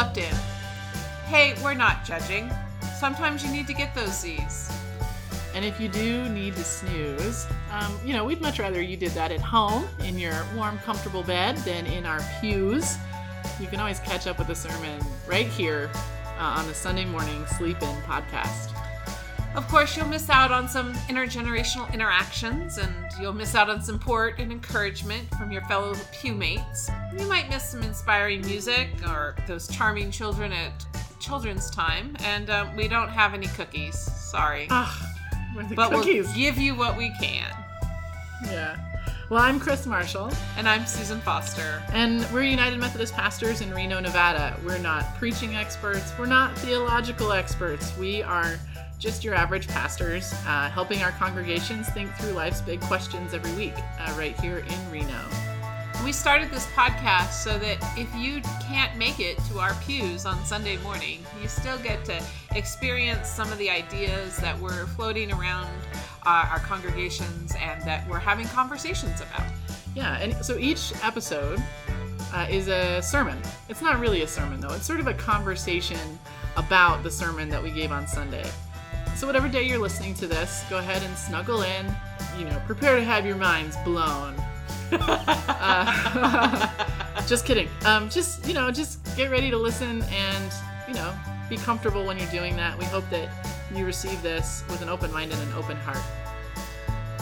Slept in. Hey, we're not judging. Sometimes you need to get those Z's. And if you do need to snooze, um, you know, we'd much rather you did that at home in your warm, comfortable bed than in our pews. You can always catch up with the sermon right here uh, on the Sunday Morning Sleep In podcast. Of course, you'll miss out on some intergenerational interactions and you'll miss out on support and encouragement from your fellow pewmates. You might miss some inspiring music or those charming children at children's time, and um, we don't have any cookies. Sorry. The but cookies? we'll give you what we can. yeah. Well, I'm Kris Marshall, And I'm Susan Foster. and we're United Methodist pastors in Reno, Nevada. We're not preaching experts, we're not theological experts. We are just your average pastors, uh, helping our congregations think through life's big questions every week, uh, right here in Reno. We started this podcast so that if you can't make it to our pews on Sunday morning, you still get to experience some of the ideas that we're floating around uh, our congregations and that we're having conversations about. Yeah, and so each episode uh, is a sermon. It's not really a sermon, though. It's sort of a conversation about the sermon that we gave on Sunday. So, whatever day you're listening to this, go ahead and snuggle in. You know, prepare to have your minds blown. Uh, just kidding. Um, just, you know, just get ready to listen and, you know, be comfortable when you're doing that. We hope that you receive this with an open mind and an open heart.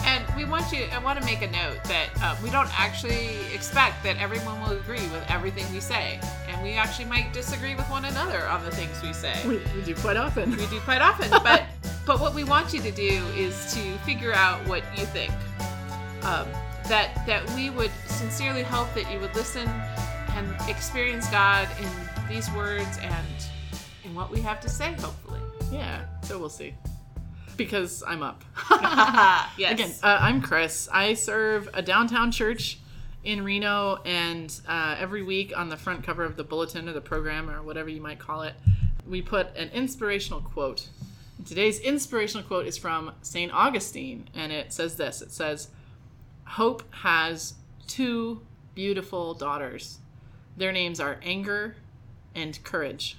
And we want you, I want to make a note that uh, we don't actually expect that everyone will agree with everything we say. And we actually might disagree with one another on the things we say. We, we do quite often. We do quite often, but but what we want you to do is to figure out what you think. Um, that that we would sincerely hope that you would listen and experience God in these words and in what we have to say. Hopefully, Yeah, so we'll see. Because I'm up. yes. Again, uh, I'm Kris. I serve a downtown church in Reno, and uh, every week on the front cover of the bulletin or the program or whatever you might call it, we put an inspirational quote. Today's inspirational quote is from St. Augustine, and it says this It says, Hope has two beautiful daughters. Their names are anger and courage.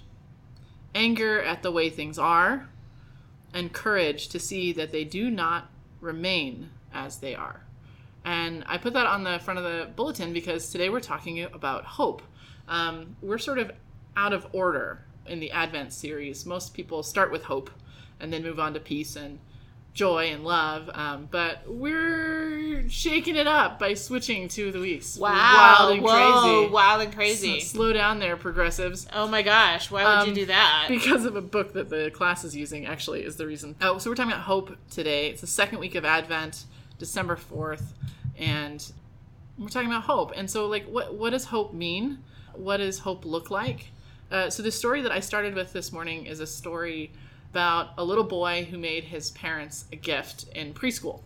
Anger at the way things are, and courage to see that they do not remain as they are. And I put that on the front of the bulletin because today we're talking about hope. Um, we're sort of out of order in the Advent series. Most people start with hope and then move on to peace and joy and love. Um, but we're shaking it up by switching to the weeks. Wow. Wild and Whoa, crazy. Wild and crazy. S- slow down there, progressives oh my gosh, why would Um, you do that? because of a book that the class is using actually is the reason oh so we're talking about hope today it's the second week of advent december 4th and we're talking about hope and so like what what does hope mean what does hope look like uh, so the story that i started with this morning is a story about a little boy who made his parents a gift in preschool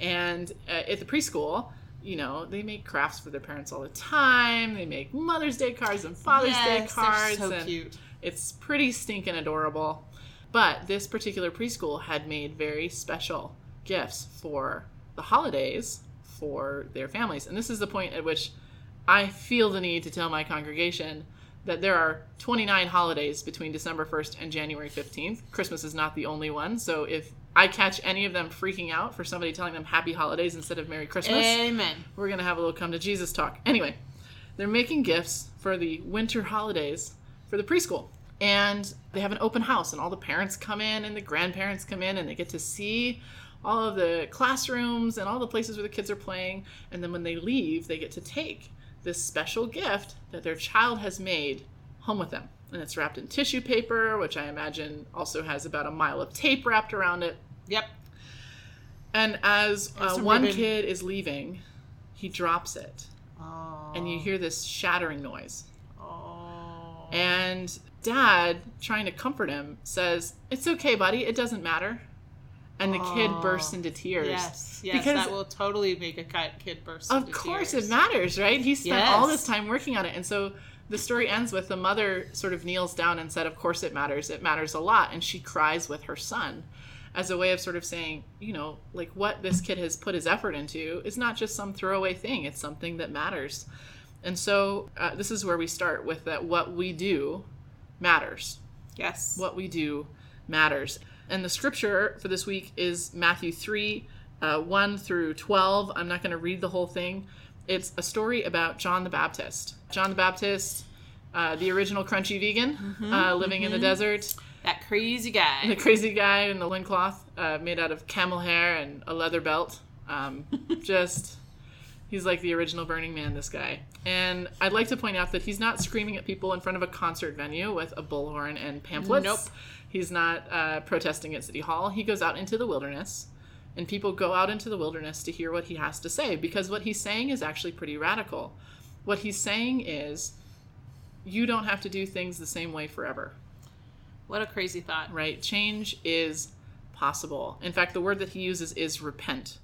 and uh, at the preschool you know they make crafts for their parents all the time they make mother's day cards and father's day Yes, they're cards so and cute. it's pretty stinking adorable. But this particular preschool had made very special gifts for the holidays for their families. And this is the point at which I feel the need to tell my congregation that there are 29 holidays between December 1st and January 15th. Christmas is not the only one. So if I catch any of them freaking out for somebody telling them happy holidays instead of Merry Christmas, Amen. we're going to have a little come to Jesus talk. Anyway, they're making gifts for the winter holidays for the preschool. And they have an open house, and all the parents come in and the grandparents come in, and they get to see all of the classrooms and all the places where the kids are playing. And then when they leave, they get to take this special gift that their child has made home with them. And it's wrapped in tissue paper, which I imagine also has about a mile of tape wrapped around it. Yep. And as uh, one ribbon. kid is leaving, he drops it Oh. and you hear this shattering noise. Oh. And dad, trying to comfort him, says, It's okay, buddy, it doesn't matter. And the kid bursts into tears. Yes, yes, Because- that will totally make a kid burst. Of course, tears. it matters, right? He spent all this time working on it. And so the story ends with the mother sort of kneels down and said, Of course it matters. It matters a lot. And she cries with her son as a way of sort of saying, you know, like what this kid has put his effort into is not just some throwaway thing, it's something that matters. And so uh, this is where we start with that what we do matters. Yes. What we do matters. And the scripture for this week is Matthew 3 uh, 1 through 12. I'm not going to read the whole thing. It's a story about John the Baptist. John the Baptist, uh, the original crunchy vegan, uh, living in the desert. that crazy guy. The crazy guy in the loincloth uh, made out of camel hair and a leather belt. Um, just, he's like the original Burning Man, this guy. And I'd like to point out that he's not screaming at people in front of a concert venue with a bullhorn and pamphlets. Nope. He's not uh, protesting at City Hall. He goes out into the wilderness, and people go out into the wilderness to hear what he has to say because what he's saying is actually pretty radical. What he's saying is, you don't have to do things the same way forever what a crazy thought. right? Change is possible. In fact, the word that he uses is repent.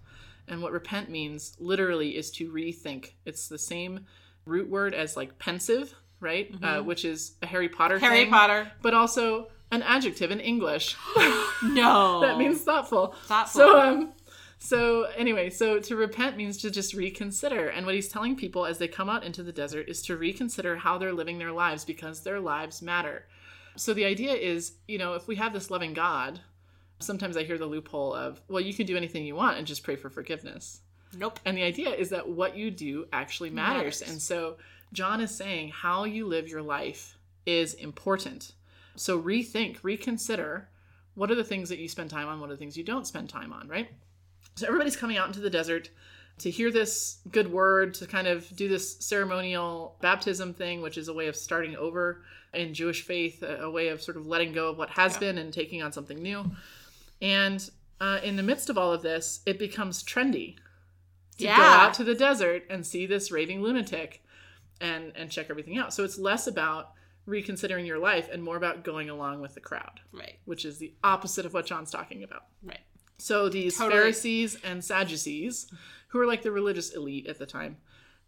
And what repent means literally is to rethink. It's the same root word as like pensive, right? Uh, which is a Harry Potter Mm-hmm. Harry thing, Potter. but also an adjective in English. No. that means thoughtful. Thoughtful. So um so anyway, so to repent means to just reconsider. And what he's telling people as they come out into the desert is to reconsider how they're living their lives because their lives matter. So the idea is, you know, if we have this loving God, sometimes I hear the loophole of, well, you can do anything you want and just pray for forgiveness. Nope. And the idea is that what you do actually matters. Matters. And so John is saying how you live your life is important. So rethink, reconsider what are the things that you spend time on, what are the things you don't spend time on, right? So everybody's coming out into the desert to hear this good word, to kind of do this ceremonial baptism thing, which is a way of starting over in Jewish faith, a, way of sort of letting go of what has Yeah. been and taking on something new. And uh, in the midst of all of this, it becomes trendy to go out to the desert and see this raving lunatic and and check everything out. So it's less about reconsidering your life and more about going along with the crowd, Right. which is the opposite of what John's talking about. Right. So these Totally. Pharisees and Sadducees, who are like the religious elite at the time,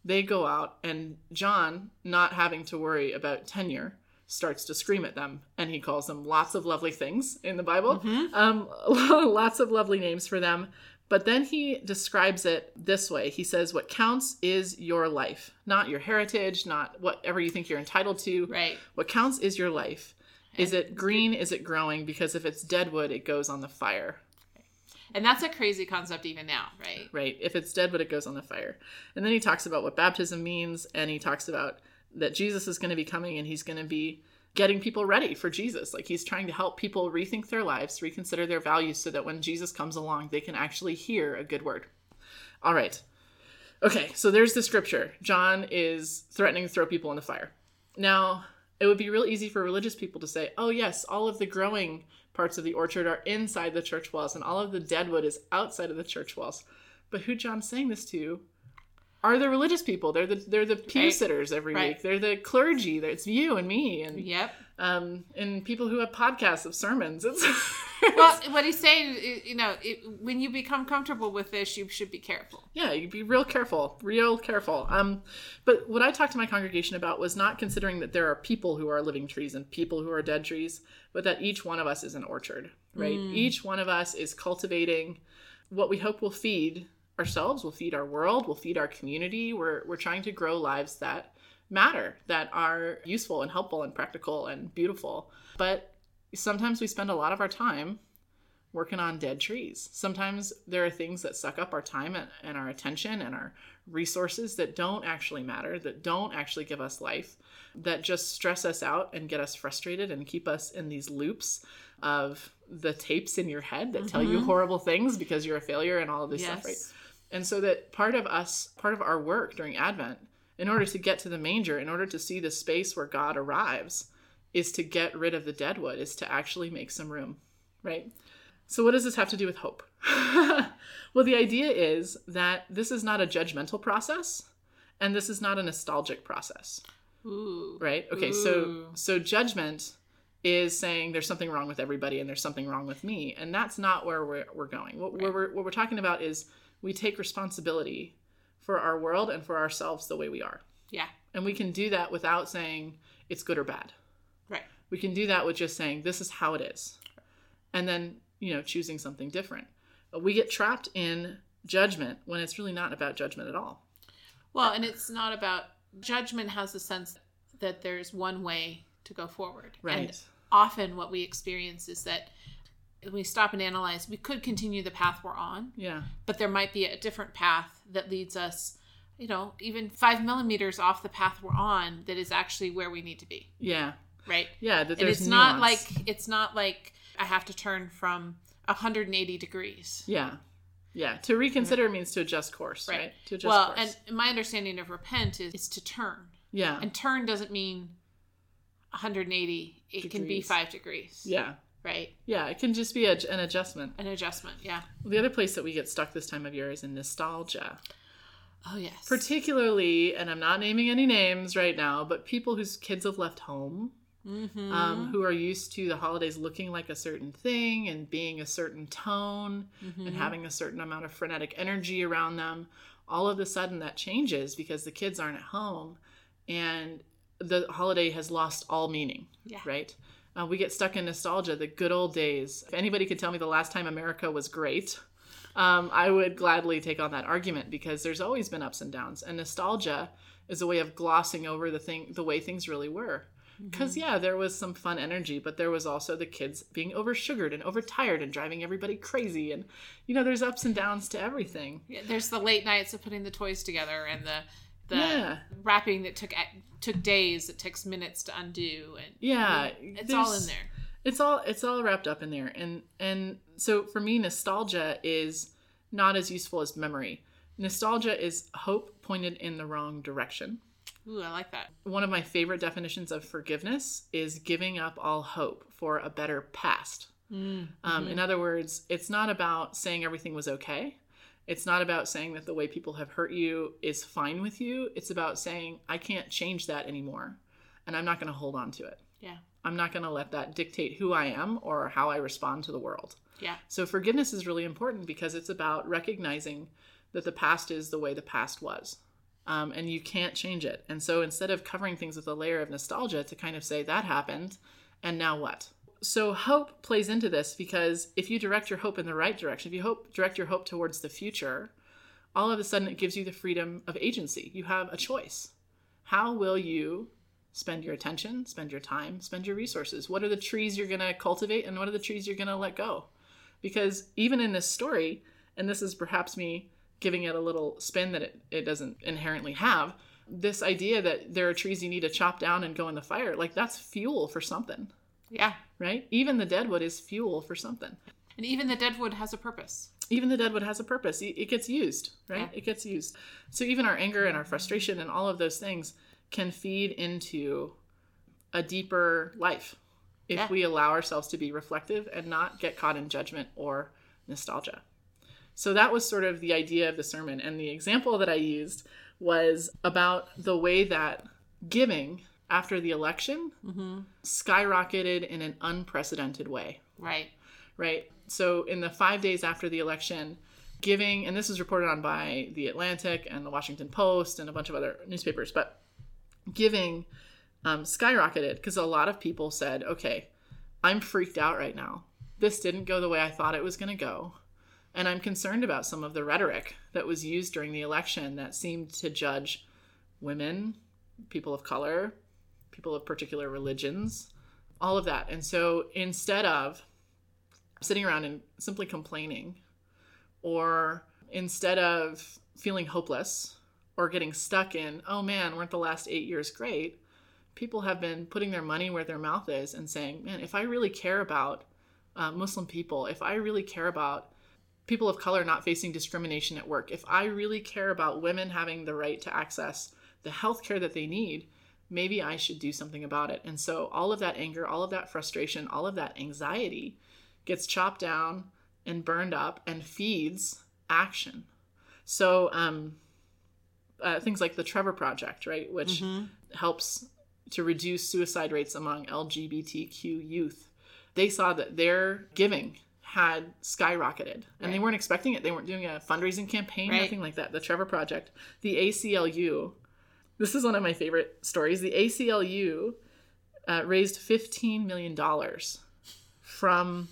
they go out and John, not having to worry about tenure, starts to scream at them and he calls them lots of lovely things in the Bible. Um, lots of lovely names for them. But then he describes it this way. He says, What counts is your life, not your heritage, not whatever you think you're entitled to. Right. What counts is your life. Is it green? Is it growing? Because if it's dead wood, it goes on the fire. And that's a crazy concept even now, right? right? If it's dead, but it goes on the fire. And then he talks about what baptism means, and he talks about that Jesus is going to be coming and he's going to be getting people ready for Jesus. Like he's trying to help people rethink their lives, reconsider their values, so that when Jesus comes along, they can actually hear a good word. All right. Okay, so there's the scripture. John is threatening to throw people in the fire. Now, it would be real easy for religious people to say, oh, yes, all of the growing parts of the orchard are inside the church walls, and all of the dead wood is outside of the church walls. But who John's saying this to are the religious people. They're the they're the pew Right. sitters every Right. week. They're the clergy. It's you and me and Yep. um and people who have podcasts of sermons. It's Well, what he's saying, i- you know, it, when you become comfortable with this, you should be careful. yeah, you be real careful, real careful. Um, but what I talked to my congregation about was not considering that there are people who are living trees and people who are dead trees, but that each one of us is an orchard, right? Each one of us is cultivating what we hope will feed ourselves, we'll feed our world, we'll feed our community. We're we're trying to grow lives that matter, that are useful and helpful and practical and beautiful. But sometimes we spend a lot of our time working on dead trees. Sometimes there are things that suck up our time and, and our attention and our resources that don't actually matter, that don't actually give us life, that just stress us out and get us frustrated and keep us in these loops of the tapes in your head that tell you mm-hmm. horrible things because you're a failure and all of this stuff, right? And so that part of us, part of our work during Advent, in order to get to the manger, in order to see the space where God arrives, is to get rid of the dead wood, is to actually make some room, right? So, what does this have to do with hope? well, the idea is that this is not a judgmental process and this is not a nostalgic process, Ooh. right? Okay, so Ooh. so judgment is saying there's something wrong with everybody and there's something wrong with me, and that's not where we're, we're going. What, where we're, what we're talking about is we take responsibility for our world and for ourselves the way we are. Yeah. And we can do that without saying it's good or bad. Right. We can do that with just saying this is how it is. And then, you know, choosing something different. But we get trapped in judgment when it's really not about judgment at all. Well, and it's not about Judgment has the sense that there's one way to go forward. Right. And often what we experience is that we stop and analyze, we could continue the path we're on, yeah. but there might be a different path that leads us, you know, even five millimeters off the path we're on that is actually where we need to be. Yeah. Right. Yeah. That And it's not like it's not like I have to turn from 180 degrees. Yeah. Yeah. To reconsider means to adjust course, right? Right. To adjust well, course. and my understanding of repent is, is to turn. yeah. And turn doesn't mean 180. It can be five degrees. yeah. Right. Yeah. It can just be a, an adjustment. An adjustment. Yeah. The other place that we get stuck this time of year is in nostalgia. Oh, yes. Particularly, and I'm not naming any names right now, but people whose kids have left home, mm-hmm. um, who are used to the holidays looking like a certain thing and being a certain tone Mm-hmm. and having a certain amount of frenetic energy around them. All of a sudden, that changes because the kids aren't at home and the holiday has lost all meaning, Yeah. right? Uh, we get stuck in nostalgia, the good old days. If anybody could tell me the last time America was great, um, I would gladly take on that argument because there's always been ups and downs, and nostalgia is a way of glossing over the thing, the way things really were. Because yeah, there was some fun energy, but there was also the kids being oversugared and overtired and driving everybody crazy, and you know, there's ups and downs to everything. Yeah, there's the late nights of putting the toys together and the the Yeah. wrapping that took took days. It takes minutes to undo, and Yeah, it's all in there. It's all it's all wrapped up in there, and and so for me, nostalgia is not as useful as memory. Nostalgia is hope pointed in the wrong direction. Ooh, I like that. one of my favorite definitions of forgiveness is giving up all hope for a better past. Um, in other words, it's not about saying everything was okay. It's not about saying that the way people have hurt you is fine with you. It's about saying, I can't change that anymore. And I'm not going to hold on to it. Yeah, I'm not going to let that dictate who I am or how I respond to the world. yeah, So forgiveness is really important because it's about recognizing that the past is the way the past was. Um, and you can't change it. And so instead of covering things with a layer of nostalgia to kind of say that happened, and now what? So hope plays into this because if you direct your hope in the right direction, if you hope direct your hope towards the future, all of a sudden it gives you the freedom of agency. You have a choice. How will you spend your attention, spend your time, spend your resources? What are the trees you're going to cultivate and what are the trees you're going to let go? Because even in this story, and this is perhaps me giving it a little spin that it, it doesn't inherently have, this idea that there are trees you need to chop down and go in the fire, like that's fuel for something, yeah. Right? Even the deadwood is fuel for something. And even the dead wood has a purpose. Even the deadwood has a purpose. It it gets used, right? Yeah. It gets used. So even our anger and our frustration and all of those things can feed into a deeper life if Yeah. we allow ourselves to be reflective and not get caught in judgment or nostalgia. So that was sort of the idea of the sermon. And the example that I used was about the way that giving after the election skyrocketed in an unprecedented way Right. right? So in the five days after the election, giving, and this was reported on by the Atlantic and the Washington Post and a bunch of other newspapers, but giving um, skyrocketed because a lot of people said, okay, I'm freaked out right now. This didn't go the way I thought it was going to go. And I'm concerned about some of the rhetoric that was used during the election that seemed to judge women, people of color, people of particular religions, all of that. And so instead of sitting around and simply complaining, or instead of feeling hopeless or getting stuck in, oh man, weren't the last eight years great? People have been putting their money where their mouth is and saying, man, if I really care about uh, Muslim people, if I really care about people of color not facing discrimination at work, if I really care about women having the right to access the health care that they need, maybe I should do something about it. And so all of that anger, all of that frustration, all of that anxiety gets chopped down and burned up and feeds action. So um, uh, things like the Trevor Project, right, which helps to reduce suicide rates among LGBTQ youth, they saw that their giving had skyrocketed and they weren't expecting it. They weren't doing a fundraising campaign, Right. nothing like that. The Trevor Project, the ACLU, this is one of my favorite stories. The ACLU uh, raised $15 million from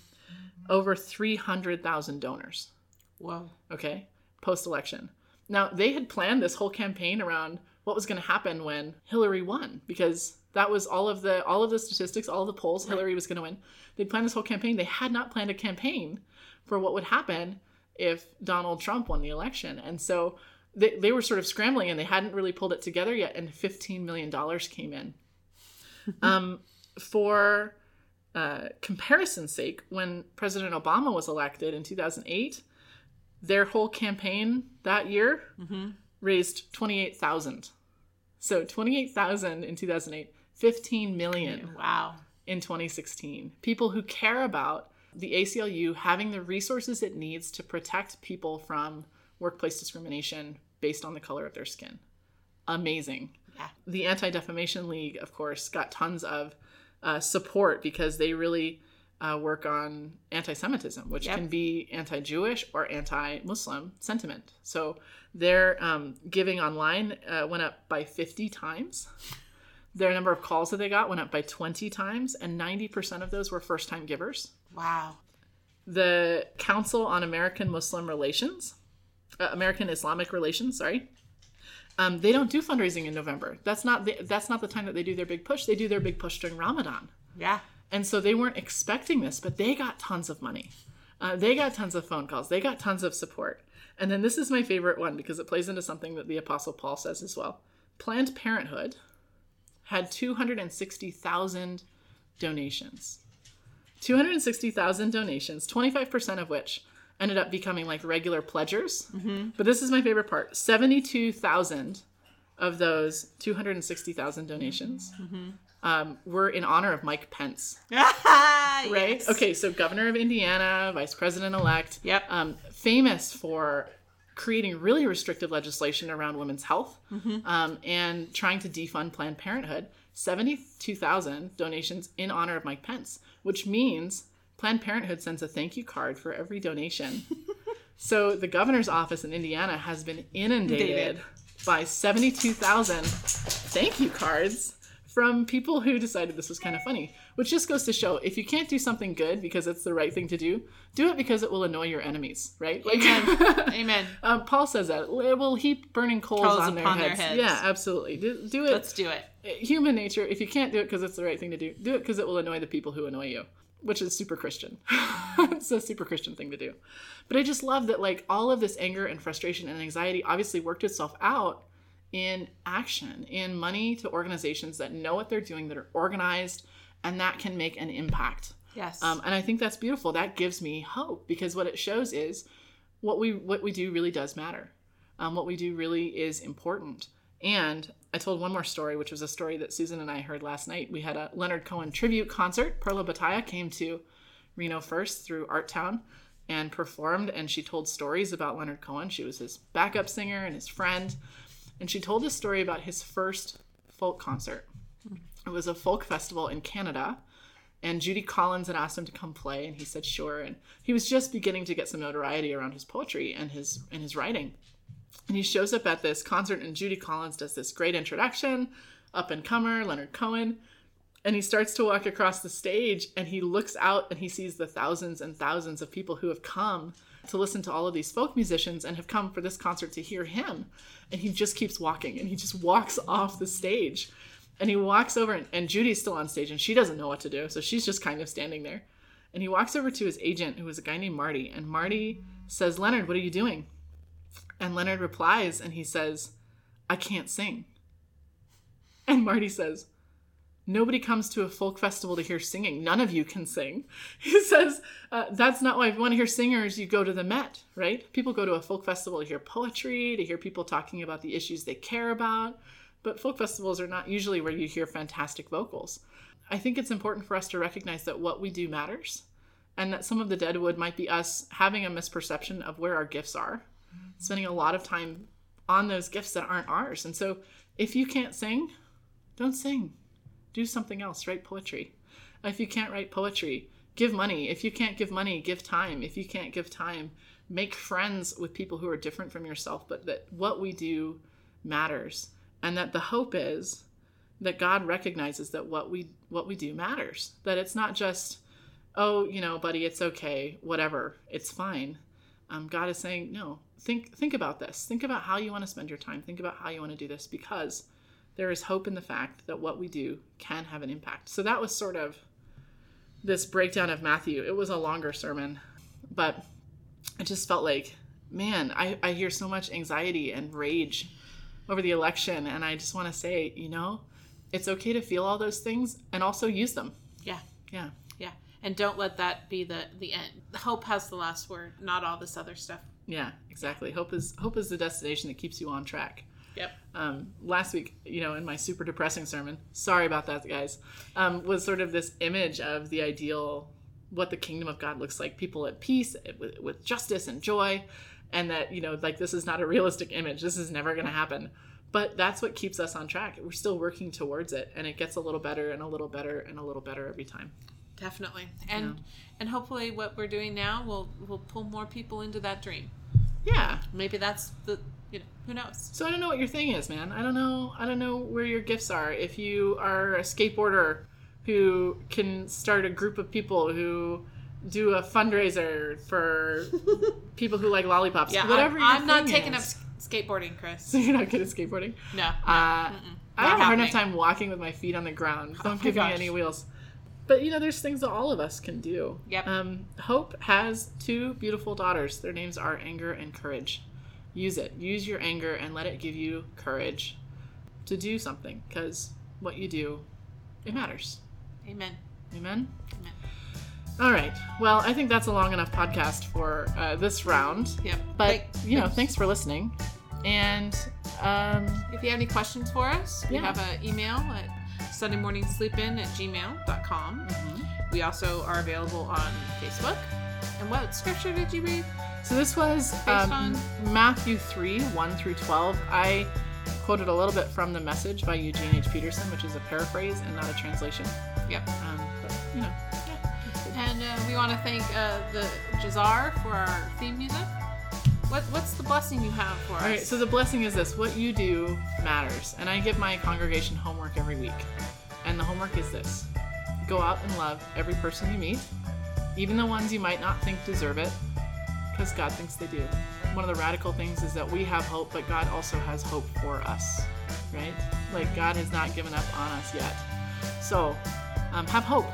over 300,000 donors Whoa. okay, post election. Now, they had planned this whole campaign around, what was going to happen when Hillary won because that was all of the all of the statistics, all of the polls. Hillary was going to win. They'd planned this whole campaign. They had not planned a campaign for what would happen if Donald Trump won the election, and so they, they were sort of scrambling and they hadn't really pulled it together yet. And fifteen million dollars came in. um, for uh, comparison's sake, when President Obama was elected in 2008, their whole campaign that year raised 28,000. So 28,000 in 2008, 15 million Wow. in 2016. People who care about the ACLU having the resources it needs to protect people from workplace discrimination based on the color of their skin. Amazing. Yeah. The Anti Defamation League, of course, got tons of uh, support because they really uh, work on anti Semitism, which Yep. can be anti Jewish or anti Muslim sentiment. So their um, giving online uh, went up by 50 times. Their number of calls that they got went up by 20 times, and 90% of those were first time givers. Wow. The Council on American Muslim Relations, uh, American Islamic Relations, sorry, um, they don't do fundraising in November. That's not the, that's not the time that they do their big push. They do their big push during Ramadan. Yeah. And so they weren't expecting this, but they got tons of money. Uh, they got tons of phone calls. They got tons of support. And then this is my favorite one because it plays into something that the Apostle Paul says as well. Planned Parenthood had 260,000 donations. 260,000 donations, 25% of which ended up becoming like regular pledgers. But this is my favorite part 72,000 of those 260,000 donations um, were in honor of Mike Pence right? right? Okay, so governor of Indiana, vice president elect, Yep. um, famous for creating really restrictive legislation around women's health um, and trying to defund Planned Parenthood. 72,000 donations in honor of Mike Pence, which means Planned Parenthood sends a thank you card for every donation. so the governor's office in Indiana has been inundated Dated. by 72,000 thank you cards from people who decided this was kind of funny, which just goes to show if you can't do something good because it's the right thing to do, do it because it will annoy your enemies, right? Like Amen. uh, Paul says that it will heap burning coals, Coals on, their, upon their heads. heads. Yeah, absolutely. Do, do it. Let's do it. Human nature. If you can't do it because it's the right thing to do, do it because it will annoy the people who annoy you, which is super Christian. it's a super Christian thing to do. But I just love that like all of this anger and frustration and anxiety obviously worked itself out in action, in money to organizations that know what they're doing, that are organized, and that can make an impact. Yes. Um, and I think that's beautiful. That gives me hope because what it shows is what we what we do really does matter. Um, what we do really is important. And I told one more story, which was a story that Susan and I heard last night. We had a Leonard Cohen tribute concert. Perla Batalla came to Reno first through Artown and performed, and she told stories about Leonard Cohen. She was his backup singer and his friend. And she told a story about his first folk concert. It was a folk festival in Canada and Judy Collins had asked him to come play and he said sure and he was just beginning to get some notoriety around his poetry and his and his writing and he shows up at this concert and Judy Collins does this great introduction up and comer Leonard Cohen and he starts to walk across the stage and he looks out and he sees the thousands and thousands of people who have come to listen to all of these folk musicians and have come for this concert to hear him and he just keeps walking and he just walks off the stage and he walks over, and, and Judy's still on stage, and she doesn't know what to do, so she's just kind of standing there. And he walks over to his agent, who is a guy named Marty, and Marty says, Leonard, what are you doing? And Leonard replies, and he says, I can't sing. And Marty says, Nobody comes to a folk festival to hear singing. None of you can sing. He says, uh, That's not why. If you want to hear singers, you go to the Met, right? People go to a folk festival to hear poetry, to hear people talking about the issues they care about. But folk festivals are not usually where you hear fantastic vocals. I think it's important for us to recognize that what we do matters and that some of the deadwood might be us having a misperception of where our gifts are, spending a lot of time on those gifts that aren't ours. And so if you can't sing, don't sing. Do something else, write poetry. If you can't write poetry, give money. If you can't give money, give time. If you can't give time, make friends with people who are different from yourself, but that what we do matters. And that the hope is that God recognizes that what we what we do matters. That it's not just, oh, you know, buddy, it's okay, whatever, it's fine. Um, God is saying, no, think think about this. Think about how you want to spend your time. Think about how you want to do this because there is hope in the fact that what we do can have an impact. So that was sort of this breakdown of Matthew. It was a longer sermon, but I just felt like, man, I, I hear so much anxiety and rage over the election. And I just want to say, you know, it's okay to feel all those things and also use them. Yeah. Yeah. And don't let that be the the end. Hope has the last word, not all this other stuff. Yeah, exactly. Hope is hope is the destination that keeps you on track. Yep. Um, last week, you know, in my super depressing sermon, sorry about that, guys, um, was sort of this image of the ideal, what the kingdom of God looks like people at peace with, with justice and joy. And that, you know, like this is not a realistic image. This is never going to happen. But that's what keeps us on track. We're still working towards it. And it gets a little better and a little better and a little better every time. Definitely. And and hopefully what we're doing now will will pull more people into that dream. Yeah. Maybe that's the you know, who knows? So I don't know what your thing is, man. I don't know. I don't know where your gifts are. If you are a skateboarder who can start a group of people who do a fundraiser for people who like lollipops, Yeah, whatever. I'm, I'm not taking up is. s- skateboarding, Kris. So you're not good at skateboarding. No. no. Uh, I have a hard enough time walking with my feet on the ground. Don't my give me gosh. any wheels. But you know, there's things that all of us can do. Yep. Um, Hope has two beautiful daughters. Their names are Anger and Courage. Use it. Use your anger and let it give you courage to do something because what you do, it matters. Amen. Amen. Amen. All right. Well, I think that's a long enough podcast for uh, this round. Yep. But you know, thanks for listening. And um, If you have any questions for us, we have an email at sundaymorningsleepin at gmail.com. Mm-hmm. We also are available on Facebook. And what scripture did you read? So this was um, on- Matthew 3, 1 through 12. I quoted a little bit from the message by Eugene H. Peterson, which is a paraphrase and not a translation. Yep. Um, but, you know, yeah. And uh, we want to thank uh, the Jazar for our theme music. What, what's the blessing you have for us? All right, so the blessing is this what you do matters. And I give my congregation homework every week. And the homework is this go out and love every person you meet, even the ones you might not think deserve it, because God thinks they do. One of the radical things is that we have hope, but God also has hope for us, right? Like, God has not given up on us yet. So, um, have hope.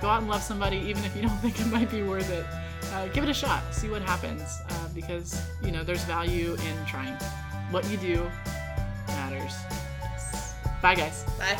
Go out and love somebody, even if you don't think it might be worth it. Uh, give it a shot. See what happens, uh, because you know there's value in trying. What you do matters. Bye, guys. Bye.